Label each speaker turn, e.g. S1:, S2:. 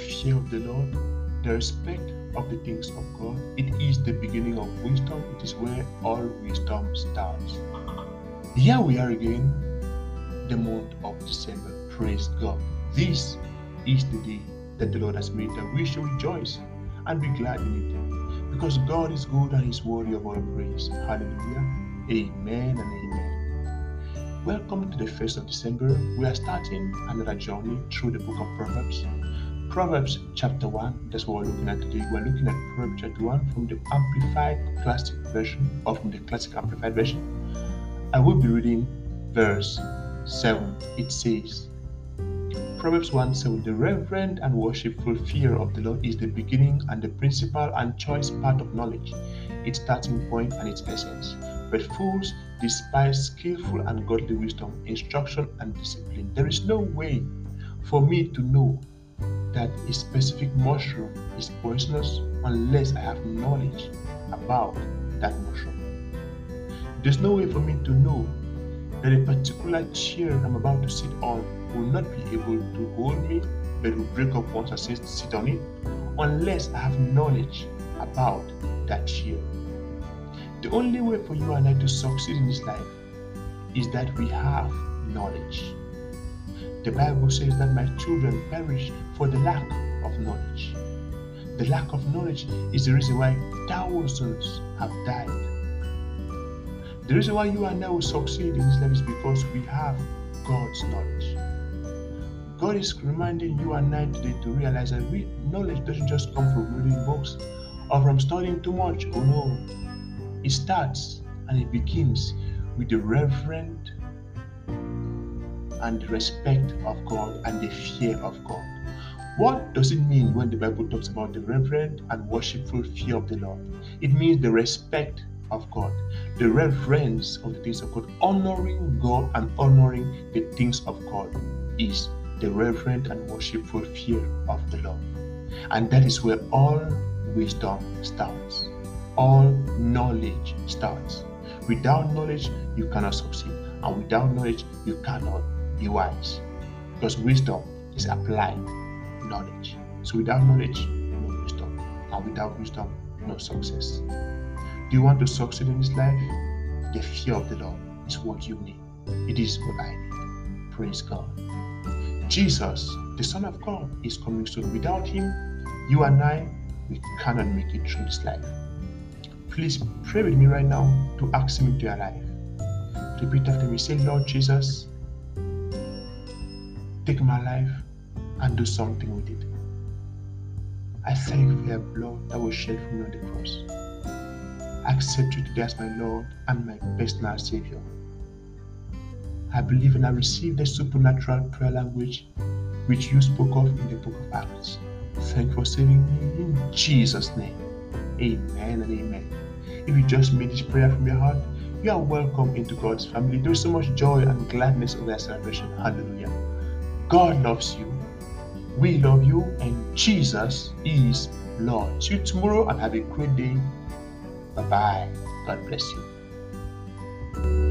S1: fear of the Lord, the respect of the things of God. It is the beginning of wisdom. It is where all wisdom starts. Here we are again, the month of December. Praise God. This is the day that the Lord has made that we should rejoice and be glad in it. Because God is good and He's worthy of all praise. Hallelujah. Amen and amen. Welcome to the 1st of December. We are starting another journey through the book of Proverbs. Proverbs chapter 1, that's what we're looking at today. We're looking at Proverbs chapter 1 from the Amplified Classic Version or from the Classic Amplified Version. I will be reading verse 7. It says, Proverbs 1 7 The reverent and worshipful fear of the Lord is the beginning and the principal and choice part of knowledge, its starting point and its essence. But fools despise skillful and godly wisdom, instruction, and discipline. There is no way for me to know that a specific mushroom is poisonous unless I have knowledge about that mushroom. There's no way for me to know that a particular chair I'm about to sit on will not be able to hold me, but will break up once I sit, sit on it, unless I have knowledge about that chair. The only way for you and I to succeed in this life is that we have knowledge. The Bible says that my children perish for the lack of knowledge. The lack of knowledge is the reason why thousands have died. The reason why you and I will succeed in this life is because we have God's knowledge. God is reminding you and I today to realize that we, knowledge doesn't just come from reading books or from studying too much. Oh no. It starts and it begins with the reverent and the respect of God and the fear of God. What does it mean when the Bible talks about the reverent and worshipful fear of the Lord? It means the respect of God, the reverence of the things of God, honoring God and honoring the things of God is the reverent and worshipful fear of the Lord. And that is where all wisdom starts, all knowledge starts. Without knowledge, you cannot succeed, and without knowledge, you cannot be wise. Because wisdom is applied knowledge. So without knowledge, no wisdom. And without wisdom, no success. Do you want to succeed in this life? The fear of the Lord is what you need. It is what I need. Praise God. Jesus, the Son of God, is coming soon. Without Him, you and I, we cannot make it through this life. Please pray with me right now to ask Him into your life. Repeat after me. Say, Lord Jesus, take my life and do something with it. I thank you for your blood that was shed for me on the cross. I accept you today as my Lord and my personal Savior. I believe and I receive the supernatural prayer language which you spoke of in the book of Acts. Thank you for saving me in Jesus' name. Amen and amen. If you just made this prayer from your heart, you are welcome into God's family. There is so much joy and gladness over that celebration. Hallelujah. God loves you. We love you, and Jesus is Lord. See you tomorrow and have a great day. Bye bye. God bless you.